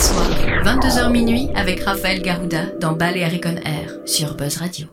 soir, 22h minuit, avec Raphaël Garouda dans Balearic on Air sur Buzz Radio.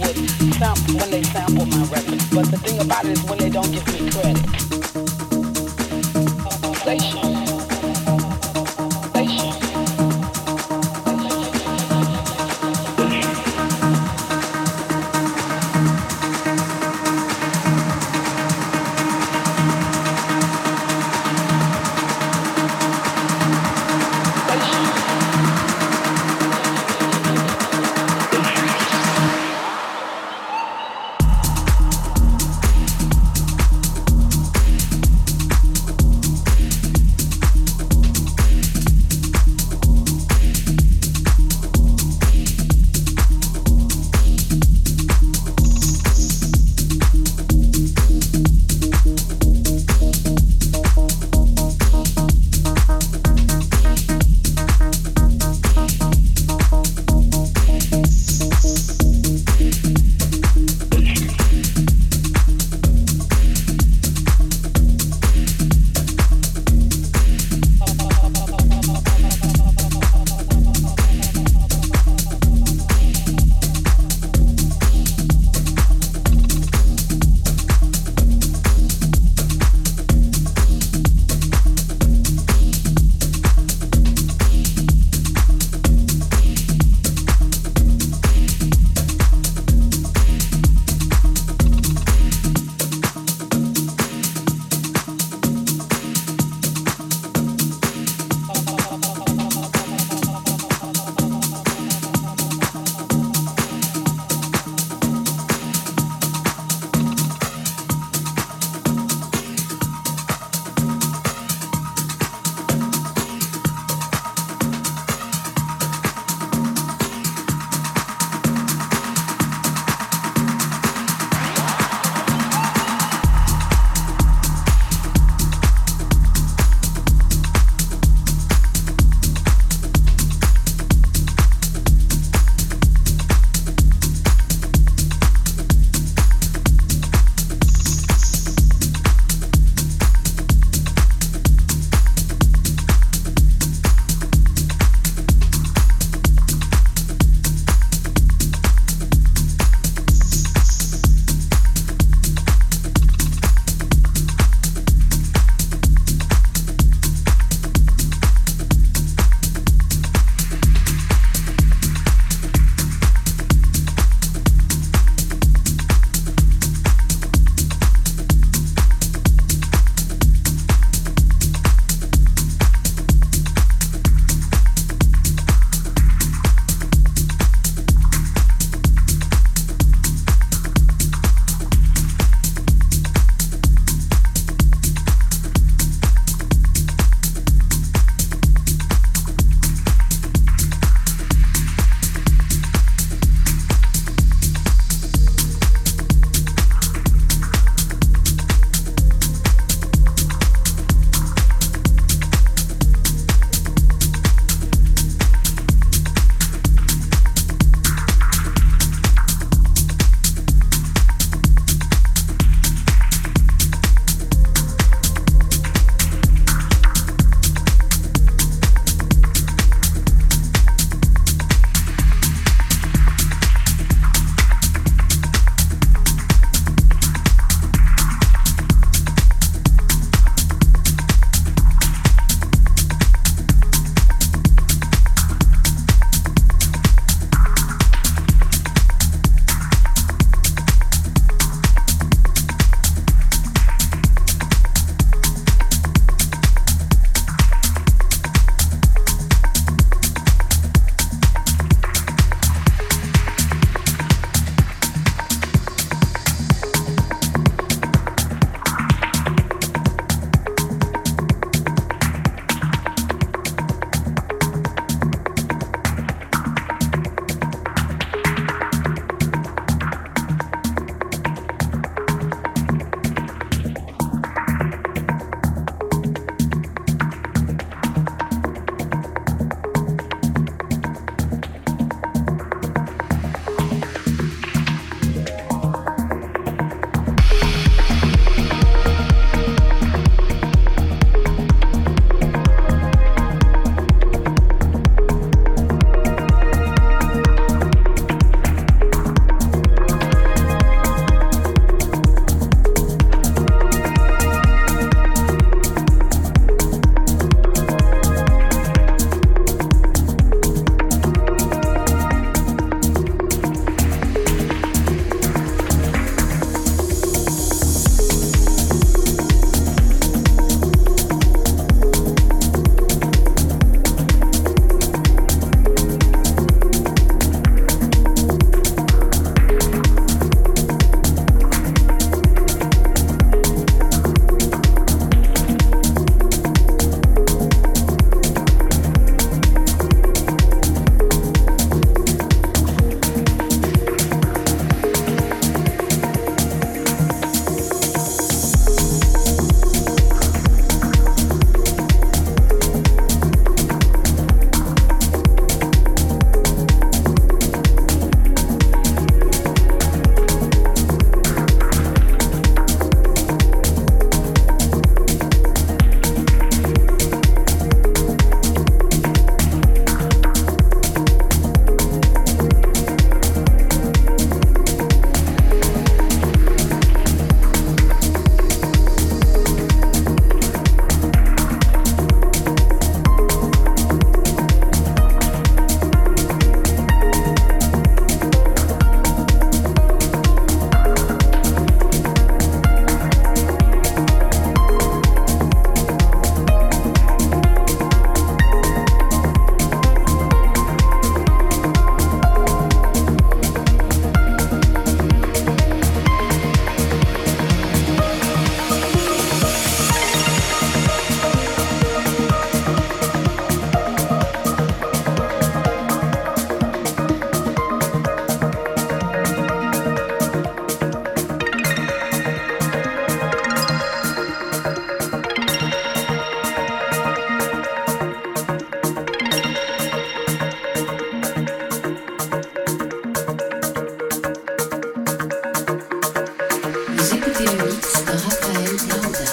would sample when they sample my records. But the thing about it is when they don't give me credit. know that.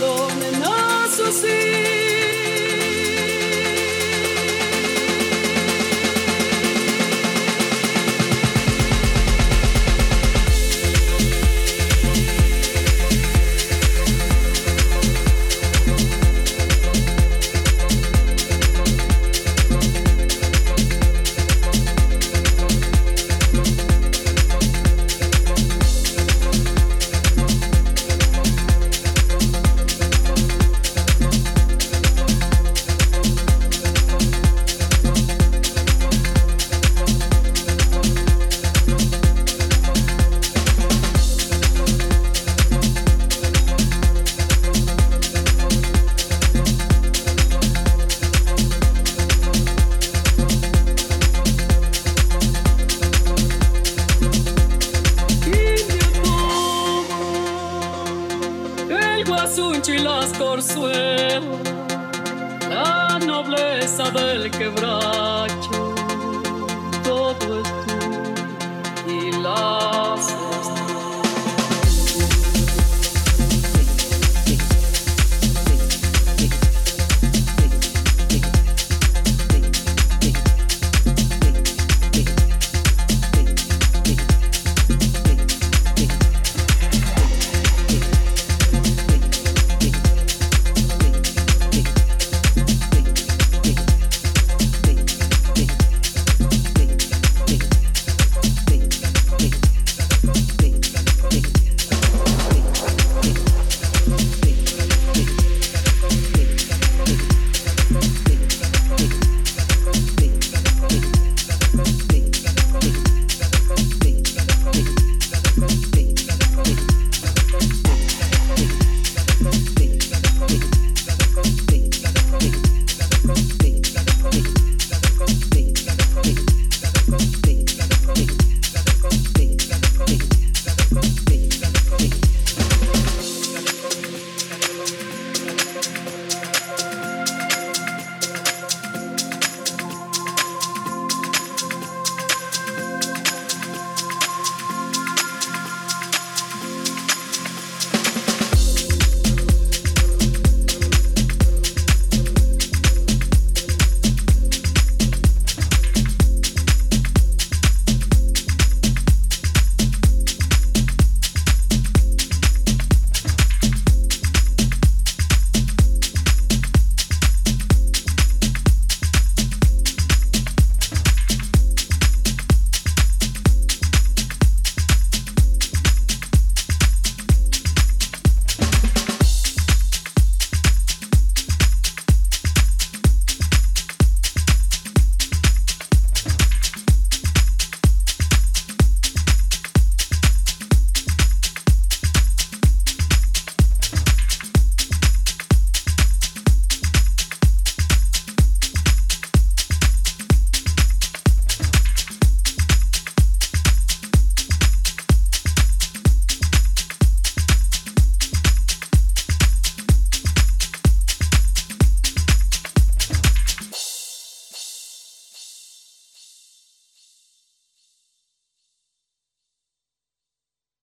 No abandonen a sus